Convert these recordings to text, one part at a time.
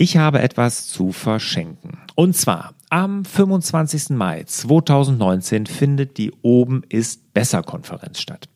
Ich habe etwas zu verschenken. Und zwar am 25. Mai 2019 findet die Oben ist besser Konferenz statt.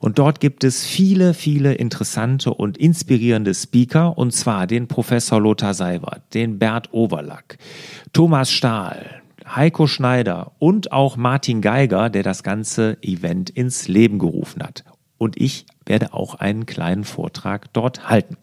Und dort gibt es viele, viele interessante und inspirierende Speaker, und zwar den Professor Lothar Seiwert, den Bert Overlack, Thomas Stahl, Heiko Schneider und auch Martin Geiger, der das ganze Event ins Leben gerufen hat und ich werde auch einen kleinen Vortrag dort halten.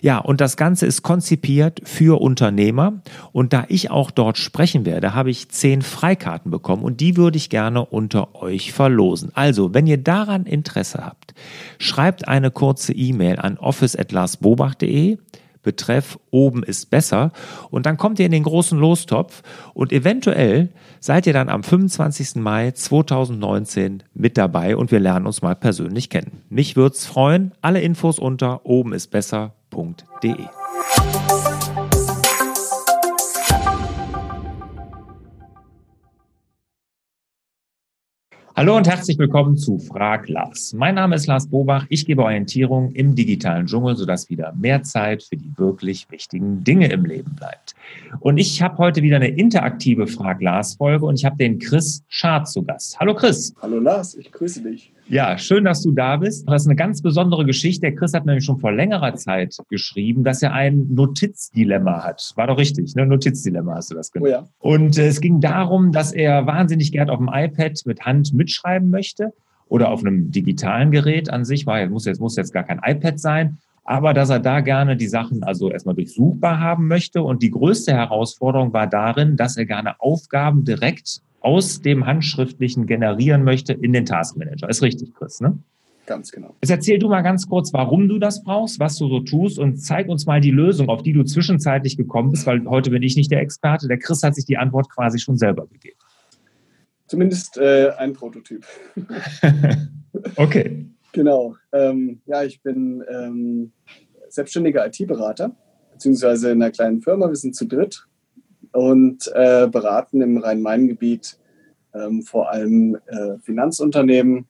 Ja, und das Ganze ist konzipiert für Unternehmer und da ich auch dort sprechen werde, habe ich zehn Freikarten bekommen und die würde ich gerne unter euch verlosen. Also, wenn ihr daran Interesse habt, schreibt eine kurze E-Mail an office@larsbobach.de Betreff oben ist besser. Und dann kommt ihr in den großen Lostopf und eventuell seid ihr dann am 25. Mai 2019 mit dabei und wir lernen uns mal persönlich kennen. Mich würde es freuen. Alle Infos unter oben ist besser.de. Hallo und herzlich willkommen zu Frag Lars. Mein Name ist Lars Bobach. Ich gebe Orientierung im digitalen Dschungel, sodass wieder mehr Zeit für die wirklich wichtigen Dinge im Leben bleibt. Und ich habe heute wieder eine interaktive Frag Lars Folge und ich habe den Chris Schad zu Gast. Hallo Chris. Hallo Lars, ich grüße dich. Ja, schön, dass du da bist. Das ist eine ganz besondere Geschichte. Der Chris hat nämlich schon vor längerer Zeit geschrieben, dass er ein Notizdilemma hat. War doch richtig, ne? Notizdilemma hast du das genannt. Oh ja. Und äh, es ging darum, dass er wahnsinnig gern auf dem iPad mit Hand mitschreiben möchte oder auf einem digitalen Gerät an sich. War, muss jetzt, muss jetzt gar kein iPad sein. Aber dass er da gerne die Sachen also erstmal durchsuchbar haben möchte. Und die größte Herausforderung war darin, dass er gerne Aufgaben direkt aus dem Handschriftlichen generieren möchte in den Taskmanager. Ist richtig, Chris, ne? Ganz genau. Jetzt erzähl du mal ganz kurz, warum du das brauchst, was du so tust und zeig uns mal die Lösung, auf die du zwischenzeitlich gekommen bist, weil heute bin ich nicht der Experte. Der Chris hat sich die Antwort quasi schon selber gegeben. Zumindest äh, ein Prototyp. okay. Genau. Ähm, ja, ich bin ähm, selbstständiger IT-Berater, beziehungsweise in einer kleinen Firma. Wir sind zu dritt und äh, beraten im Rhein-Main-Gebiet ähm, vor allem äh, Finanzunternehmen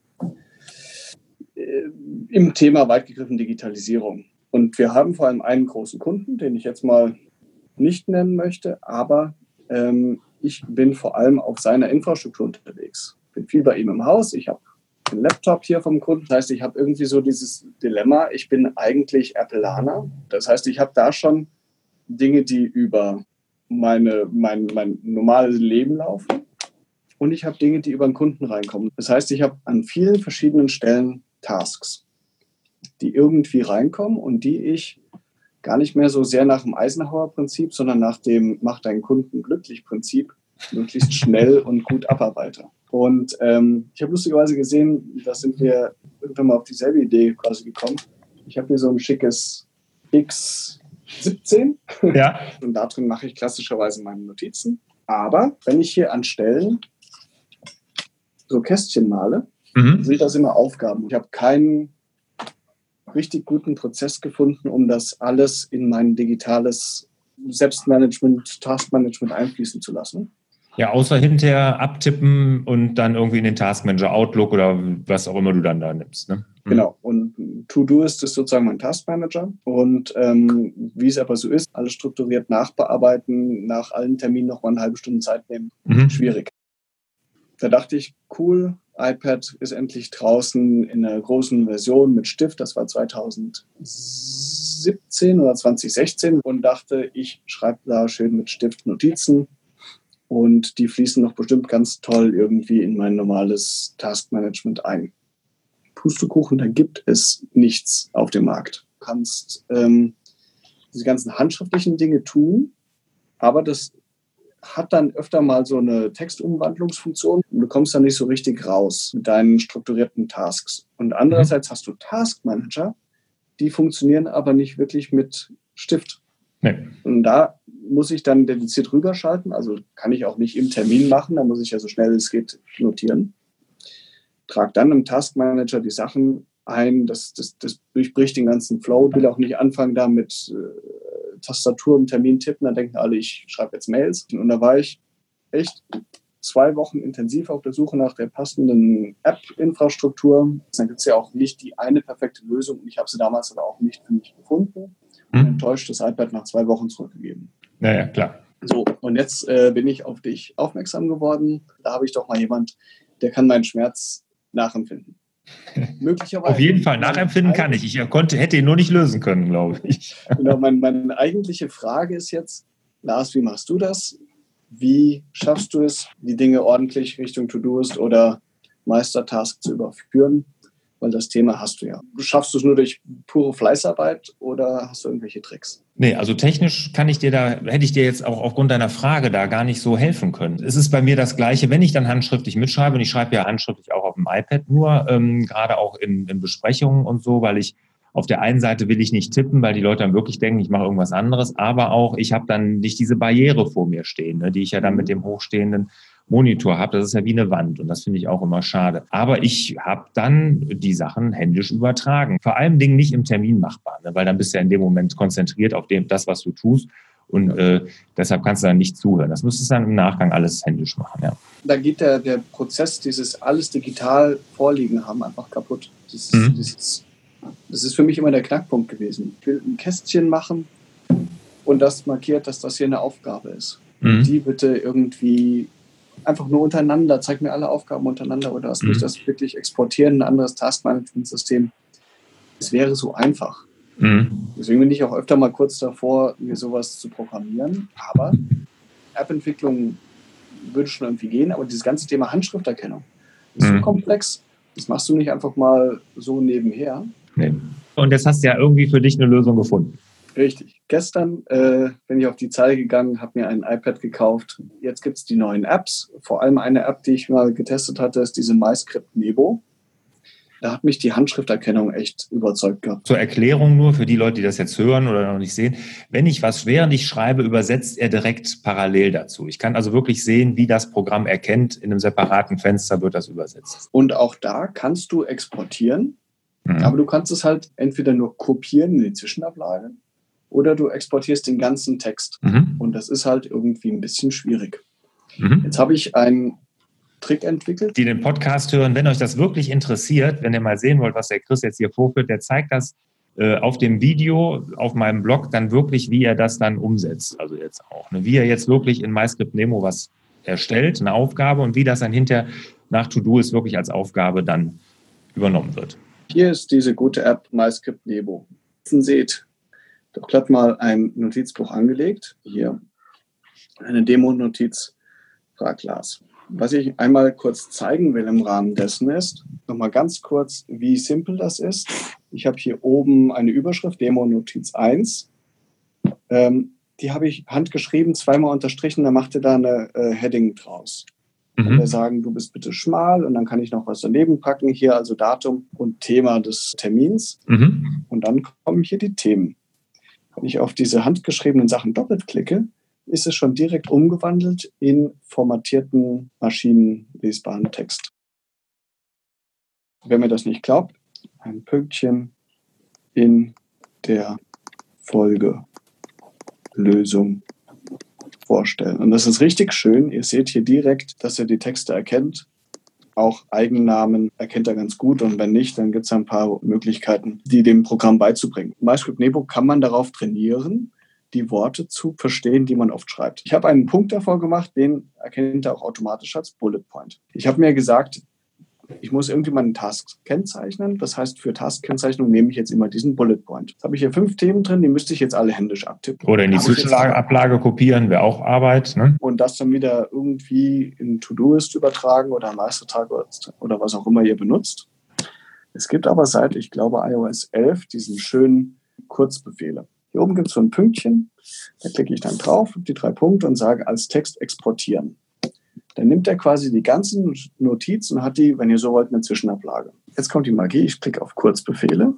äh, im Thema weit gegriffen Digitalisierung. Und wir haben vor allem einen großen Kunden, den ich jetzt mal nicht nennen möchte, aber ähm, ich bin vor allem auf seiner Infrastruktur unterwegs. Bin viel bei ihm im Haus. Ich habe einen Laptop hier vom Kunden. Das heißt, ich habe irgendwie so dieses Dilemma. Ich bin eigentlich Appleaner. Das heißt, ich habe da schon Dinge, die über meine, mein, mein normales Leben laufen und ich habe Dinge, die über den Kunden reinkommen. Das heißt, ich habe an vielen verschiedenen Stellen Tasks, die irgendwie reinkommen und die ich gar nicht mehr so sehr nach dem Eisenhower-Prinzip, sondern nach dem Mach deinen Kunden glücklich Prinzip möglichst schnell und gut abarbeite. Und ähm, ich habe lustigerweise gesehen, da sind wir irgendwann mal auf dieselbe Idee quasi gekommen. Ich habe hier so ein schickes X 17. Ja. Und da drin mache ich klassischerweise meine Notizen. Aber wenn ich hier an Stellen so Kästchen male, mhm. sind das immer Aufgaben. Ich habe keinen richtig guten Prozess gefunden, um das alles in mein digitales Selbstmanagement, Taskmanagement einfließen zu lassen. Ja, außer hinterher abtippen und dann irgendwie in den Taskmanager Outlook oder was auch immer du dann da nimmst. Ne? Mhm. Genau. Und To-Do ist sozusagen mein Taskmanager. Und ähm, wie es aber so ist, alles strukturiert nachbearbeiten, nach allen Terminen noch mal eine halbe Stunde Zeit nehmen, mhm. schwierig. Da dachte ich, cool, iPad ist endlich draußen in einer großen Version mit Stift. Das war 2017 oder 2016 und dachte, ich schreibe da schön mit Stift Notizen und die fließen noch bestimmt ganz toll irgendwie in mein normales Taskmanagement ein. Pustekuchen, da gibt es nichts auf dem Markt. Du kannst ähm, diese ganzen handschriftlichen Dinge tun, aber das hat dann öfter mal so eine Textumwandlungsfunktion und du kommst da nicht so richtig raus mit deinen strukturierten Tasks. Und andererseits hast du Taskmanager, die funktionieren aber nicht wirklich mit Stift. Nee. Und da muss ich dann dediziert rüberschalten. Also kann ich auch nicht im Termin machen, da muss ich ja so schnell es geht notieren. Trag dann im Taskmanager die Sachen ein, das, das, das durchbricht den ganzen Flow. Ich will auch nicht anfangen, da mit äh, Tastatur im Termin tippen, dann denken alle, ich schreibe jetzt Mails. Und da war ich echt zwei Wochen intensiv auf der Suche nach der passenden App-Infrastruktur. Dann gibt es ja auch nicht die eine perfekte Lösung und ich habe sie damals aber auch nicht für mich gefunden. hm. enttäuscht das iPad nach zwei Wochen zurückgegeben. Naja, klar. So, und jetzt äh, bin ich auf dich aufmerksam geworden. Da habe ich doch mal jemand, der kann meinen Schmerz nachempfinden. Möglicherweise. Auf jeden Fall, nachempfinden kann ich. Ich konnte, hätte ihn nur nicht lösen können, glaube ich. Genau, meine, meine eigentliche Frage ist jetzt, Lars, wie machst du das? Wie schaffst du es, die Dinge ordentlich Richtung To-Doist oder Meistertask zu überführen? Weil das Thema hast du ja. Schaffst du es nur durch pure Fleißarbeit oder hast du irgendwelche Tricks? Nee, also technisch kann ich dir da, hätte ich dir jetzt auch aufgrund deiner Frage da gar nicht so helfen können. Es ist bei mir das Gleiche, wenn ich dann handschriftlich mitschreibe, und ich schreibe ja handschriftlich auch auf dem iPad nur, ähm, gerade auch in, in Besprechungen und so, weil ich auf der einen Seite will ich nicht tippen, weil die Leute dann wirklich denken, ich mache irgendwas anderes, aber auch ich habe dann nicht diese Barriere vor mir stehen, ne, die ich ja dann mit dem hochstehenden Monitor habe. Das ist ja wie eine Wand und das finde ich auch immer schade. Aber ich habe dann die Sachen händisch übertragen. Vor allem Dingen nicht im Termin machbar, ne, weil dann bist du ja in dem Moment konzentriert auf dem, das, was du tust. Und äh, deshalb kannst du dann nicht zuhören. Das müsstest du dann im Nachgang alles händisch machen. Ja. Da geht der, der Prozess, dieses alles digital vorliegen haben, einfach kaputt. Das, mhm. dieses das ist für mich immer der Knackpunkt gewesen. Ich will ein Kästchen machen und das markiert, dass das hier eine Aufgabe ist. Mhm. Die bitte irgendwie einfach nur untereinander, zeig mir alle Aufgaben untereinander oder lass mich mhm. das wirklich exportieren, ein anderes Taskmanagement-System. Es wäre so einfach. Mhm. Deswegen bin ich auch öfter mal kurz davor, mir sowas zu programmieren. Aber App-Entwicklung würde schon irgendwie gehen, aber dieses ganze Thema Handschrifterkennung ist so mhm. komplex. Das machst du nicht einfach mal so nebenher. Nee. Und jetzt hast du ja irgendwie für dich eine Lösung gefunden. Richtig. Gestern äh, bin ich auf die Zeile gegangen, habe mir ein iPad gekauft. Jetzt gibt es die neuen Apps. Vor allem eine App, die ich mal getestet hatte, ist diese MyScript Nebo. Da hat mich die Handschrifterkennung echt überzeugt gehabt. Zur Erklärung nur für die Leute, die das jetzt hören oder noch nicht sehen. Wenn ich was während ich schreibe, übersetzt er direkt parallel dazu. Ich kann also wirklich sehen, wie das Programm erkennt. In einem separaten Fenster wird das übersetzt. Und auch da kannst du exportieren Mhm. Aber du kannst es halt entweder nur kopieren in die Zwischenablage oder du exportierst den ganzen Text. Mhm. Und das ist halt irgendwie ein bisschen schwierig. Mhm. Jetzt habe ich einen Trick entwickelt. Die den Podcast hören, wenn euch das wirklich interessiert, wenn ihr mal sehen wollt, was der Chris jetzt hier vorführt, der zeigt das äh, auf dem Video auf meinem Blog dann wirklich, wie er das dann umsetzt. Also jetzt auch. Ne? Wie er jetzt wirklich in MyScript Nemo was erstellt, eine Aufgabe und wie das dann hinter nach To-Do ist wirklich als Aufgabe dann übernommen wird. Hier ist diese gute App MyScript Nebo. Ihr seht, doch glatt mal ein Notizbuch angelegt. Hier eine Demo-Notiz, frag Lars. Was ich einmal kurz zeigen will im Rahmen dessen ist, nochmal ganz kurz, wie simpel das ist. Ich habe hier oben eine Überschrift, Demo-Notiz 1. Ähm, die habe ich handgeschrieben, zweimal unterstrichen, da macht ihr da eine äh, Heading draus. Mhm. Und wir sagen, du bist bitte schmal und dann kann ich noch was daneben packen. Hier also Datum und Thema des Termins. Mhm. Und dann kommen hier die Themen. Wenn ich auf diese handgeschriebenen Sachen doppelt klicke, ist es schon direkt umgewandelt in formatierten, maschinenlesbaren Text. Wenn mir das nicht glaubt, ein Pünktchen in der Folgelösung vorstellen. Und das ist richtig schön. Ihr seht hier direkt, dass er die Texte erkennt. Auch Eigennamen erkennt er ganz gut und wenn nicht, dann gibt es ein paar Möglichkeiten, die dem Programm beizubringen. MyScript Nebo kann man darauf trainieren, die Worte zu verstehen, die man oft schreibt. Ich habe einen Punkt davor gemacht, den erkennt er auch automatisch als Bullet Point. Ich habe mir gesagt, ich muss irgendwie meinen Task kennzeichnen. Das heißt, für Task-Kennzeichnung nehme ich jetzt immer diesen Bullet Point. Jetzt habe ich hier fünf Themen drin, die müsste ich jetzt alle händisch abtippen. Oder in die Zwischenablage kopieren, wäre auch Arbeit. Ne? Und das dann wieder irgendwie in To-Do-Ist übertragen oder einen Meistertag oder was auch immer ihr benutzt. Es gibt aber seit, ich glaube, iOS 11 diesen schönen Kurzbefehle. Hier oben gibt es so ein Pünktchen, da klicke ich dann drauf, die drei Punkte und sage als Text exportieren. Dann nimmt er quasi die ganzen Notizen und hat die, wenn ihr so wollt, eine Zwischenablage. Jetzt kommt die Magie. Ich klicke auf Kurzbefehle,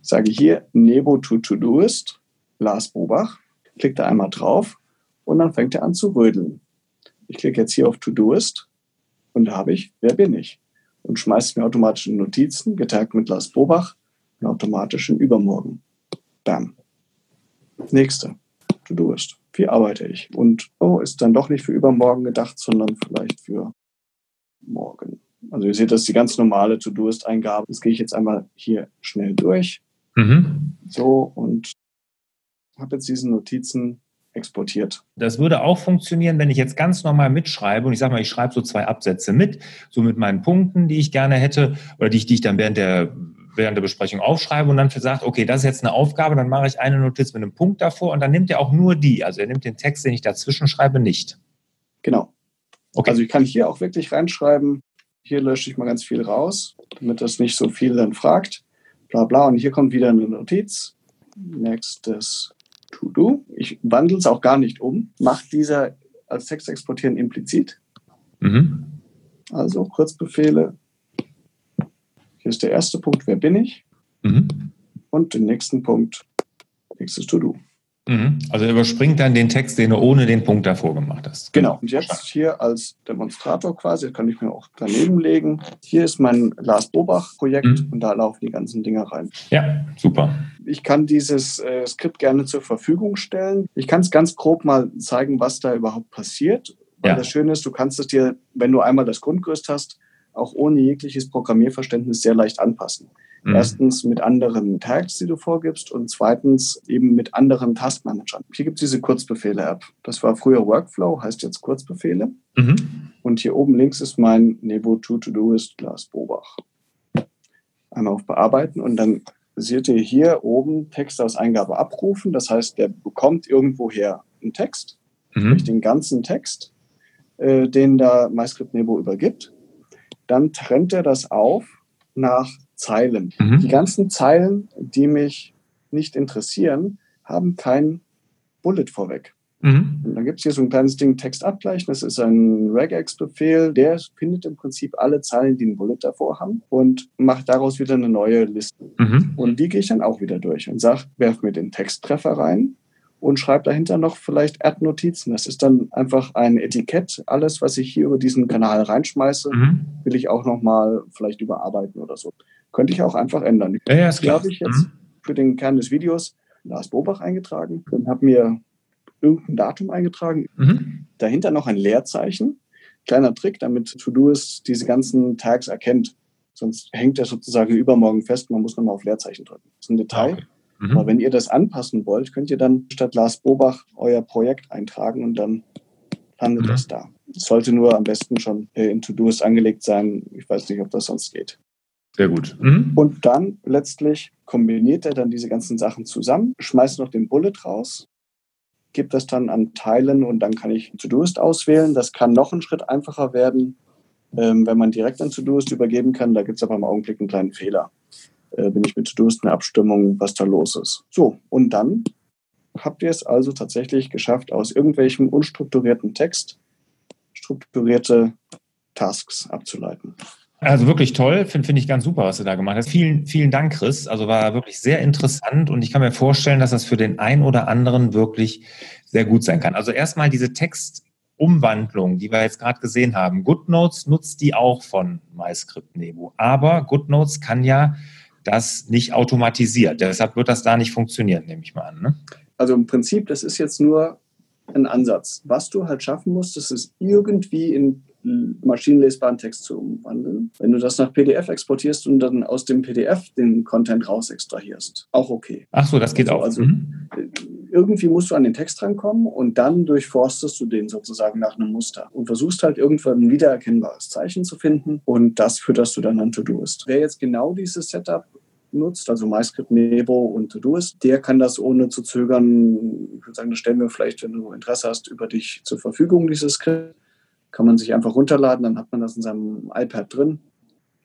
sage hier Nebo to To-Doist, Lars Bobach, klicke da einmal drauf und dann fängt er an zu rödeln. Ich klicke jetzt hier auf To-Doist und da habe ich, wer bin ich? Und schmeißt mir automatisch Notizen, getaggt mit Lars Bobach, und automatisch in Übermorgen. Bam. Nächste. To-Doist wie arbeite ich? Und oh, ist dann doch nicht für übermorgen gedacht, sondern vielleicht für morgen. Also ihr seht, das ist die ganz normale To-Do-Ist-Eingabe. Das gehe ich jetzt einmal hier schnell durch. Mhm. So, und habe jetzt diese Notizen exportiert. Das würde auch funktionieren, wenn ich jetzt ganz normal mitschreibe und ich sage mal, ich schreibe so zwei Absätze mit, so mit meinen Punkten, die ich gerne hätte oder die ich, die ich dann während der während der Besprechung aufschreibe und dann sagt, okay, das ist jetzt eine Aufgabe, dann mache ich eine Notiz mit einem Punkt davor und dann nimmt er auch nur die. Also er nimmt den Text, den ich dazwischen schreibe, nicht. Genau. Okay. Also ich kann hier auch wirklich reinschreiben, hier lösche ich mal ganz viel raus, damit das nicht so viel dann fragt. Bla bla. Und hier kommt wieder eine Notiz. Nächstes To-Do. Ich wandle es auch gar nicht um. Macht dieser als Text exportieren implizit. Mhm. Also Kurzbefehle. Ist der erste Punkt, wer bin ich? Mhm. Und den nächsten Punkt, nächstes To-Do. Mhm. Also er überspringt dann den Text, den du ohne den Punkt davor gemacht hast. Genau. Und jetzt hier als Demonstrator quasi, kann ich mir auch daneben legen. Hier ist mein Lars Bobach-Projekt mhm. und da laufen die ganzen Dinger rein. Ja, super. Ich kann dieses äh, Skript gerne zur Verfügung stellen. Ich kann es ganz grob mal zeigen, was da überhaupt passiert. Weil ja. das Schöne ist, du kannst es dir, wenn du einmal das Grundgerüst hast, auch ohne jegliches Programmierverständnis sehr leicht anpassen. Mhm. Erstens mit anderen Tags, die du vorgibst und zweitens eben mit anderen Taskmanagern. Hier gibt es diese Kurzbefehle-App. Das war früher Workflow, heißt jetzt Kurzbefehle. Mhm. Und hier oben links ist mein Nebo 2 To-Do ist Glas Bobach. Einmal auf Bearbeiten und dann seht ihr hier oben Text aus Eingabe abrufen. Das heißt, der bekommt irgendwoher einen Text, mhm. den ganzen Text, äh, den da MyScript Nebo übergibt. Dann trennt er das auf nach Zeilen. Mhm. Die ganzen Zeilen, die mich nicht interessieren, haben kein Bullet vorweg. Mhm. Und dann gibt es hier so ein kleines Ding Textabgleichen. Das ist ein regex-Befehl. Der findet im Prinzip alle Zeilen, die ein Bullet davor haben und macht daraus wieder eine neue Liste. Mhm. Und die gehe ich dann auch wieder durch und sage, werf mir den Texttreffer rein und schreibe dahinter noch vielleicht Add-Notizen. Das ist dann einfach ein Etikett. Alles, was ich hier über diesen Kanal reinschmeiße, mhm. will ich auch nochmal vielleicht überarbeiten oder so. Könnte ich auch einfach ändern. Ja, ja, klar. habe ich jetzt mhm. für den Kern des Videos Lars Bobach eingetragen und habe mir irgendein Datum eingetragen. Mhm. Dahinter noch ein Leerzeichen. Kleiner Trick, damit Todoist diese ganzen Tags erkennt. Sonst hängt er sozusagen übermorgen fest. Man muss nochmal auf Leerzeichen drücken. Das ist ein Detail. Okay. Mhm. Aber wenn ihr das anpassen wollt, könnt ihr dann statt Lars Bobach euer Projekt eintragen und dann landet mhm. das da. Es sollte nur am besten schon in Todoist angelegt sein. Ich weiß nicht, ob das sonst geht. Sehr gut. Mhm. Und dann letztlich kombiniert er dann diese ganzen Sachen zusammen, schmeißt noch den Bullet raus, gibt das dann an Teilen und dann kann ich To-Doist auswählen. Das kann noch einen Schritt einfacher werden, ähm, wenn man direkt an To-Doist übergeben kann. Da gibt es aber im Augenblick einen kleinen Fehler. Äh, bin ich mit To-Doist eine Abstimmung, was da los ist. So, und dann habt ihr es also tatsächlich geschafft, aus irgendwelchem unstrukturierten Text strukturierte Tasks abzuleiten. Also wirklich toll, finde find ich ganz super, was du da gemacht hast. Vielen, vielen Dank, Chris. Also war wirklich sehr interessant und ich kann mir vorstellen, dass das für den einen oder anderen wirklich sehr gut sein kann. Also erstmal diese Textumwandlung, die wir jetzt gerade gesehen haben. GoodNotes nutzt die auch von MyScript Nebo, aber GoodNotes kann ja das nicht automatisiert. Deshalb wird das da nicht funktionieren, nehme ich mal an. Ne? Also im Prinzip, das ist jetzt nur ein Ansatz. Was du halt schaffen musst, das ist irgendwie in maschinenlesbaren Text zu umwandeln. Wenn du das nach PDF exportierst und dann aus dem PDF den Content raus extrahierst, auch okay. Ach so, das geht also, auch. Also mhm. irgendwie musst du an den Text rankommen und dann durchforstest du den sozusagen nach einem Muster und versuchst halt irgendwann ein wiedererkennbares Zeichen zu finden und das fütterst du dann an To-Doist. Wer jetzt genau dieses Setup nutzt, also MyScript, Nebo und Todoist, der kann das ohne zu zögern, ich würde sagen, das stellen wir vielleicht, wenn du Interesse hast, über dich zur Verfügung, dieses Skript. Kann man sich einfach runterladen, dann hat man das in seinem iPad drin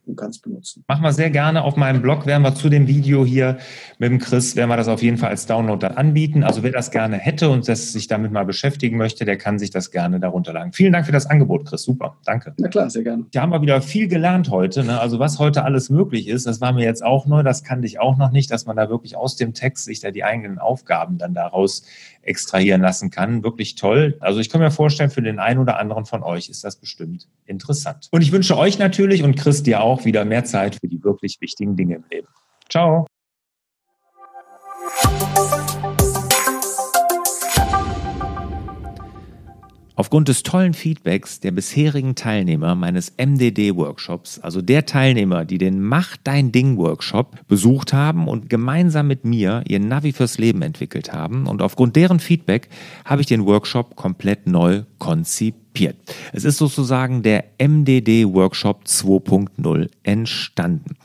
und kann es benutzen. Machen wir sehr gerne. Auf meinem Blog werden wir zu dem Video hier mit dem Chris, werden wir das auf jeden Fall als Download dann anbieten. Also wer das gerne hätte und das sich damit mal beschäftigen möchte, der kann sich das gerne darunter laden. Vielen Dank für das Angebot, Chris. Super. Danke. Na klar, sehr gerne. Da haben wir wieder viel gelernt heute. Ne? Also was heute alles möglich ist, das war mir jetzt auch neu. Das kannte ich auch noch nicht, dass man da wirklich aus dem Text sich da die eigenen Aufgaben dann daraus extrahieren lassen kann. Wirklich toll. Also ich kann mir vorstellen, für den einen oder anderen von euch ist das bestimmt interessant. Und ich wünsche euch natürlich und Chris dir auch wieder mehr Zeit für die wirklich wichtigen Dinge im Leben. Ciao. Aufgrund des tollen Feedbacks der bisherigen Teilnehmer meines MDD-Workshops, also der Teilnehmer, die den Mach dein Ding-Workshop besucht haben und gemeinsam mit mir ihr Navi fürs Leben entwickelt haben, und aufgrund deren Feedback habe ich den Workshop komplett neu konzipiert. Es ist sozusagen der MDD Workshop 2.0 entstanden.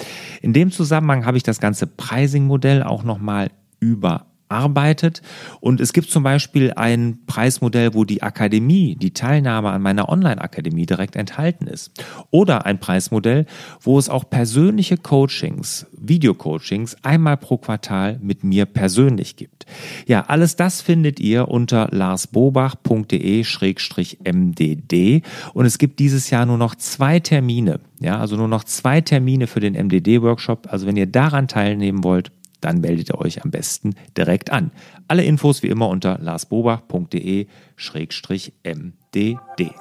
In dem Zusammenhang habe ich das ganze Pricing-Modell auch nochmal über arbeitet. Und es gibt zum Beispiel ein Preismodell, wo die Akademie, die Teilnahme an meiner Online-Akademie direkt enthalten ist. Oder ein Preismodell, wo es auch persönliche Coachings, Videocoachings einmal pro Quartal mit mir persönlich gibt. Ja, alles das findet ihr unter larsbobach.de-mdd. Und es gibt dieses Jahr nur noch zwei Termine. Ja, also nur noch zwei Termine für den MDD-Workshop. Also wenn ihr daran teilnehmen wollt, dann meldet ihr euch am besten direkt an. Alle Infos wie immer unter larsbobach.de-mdd.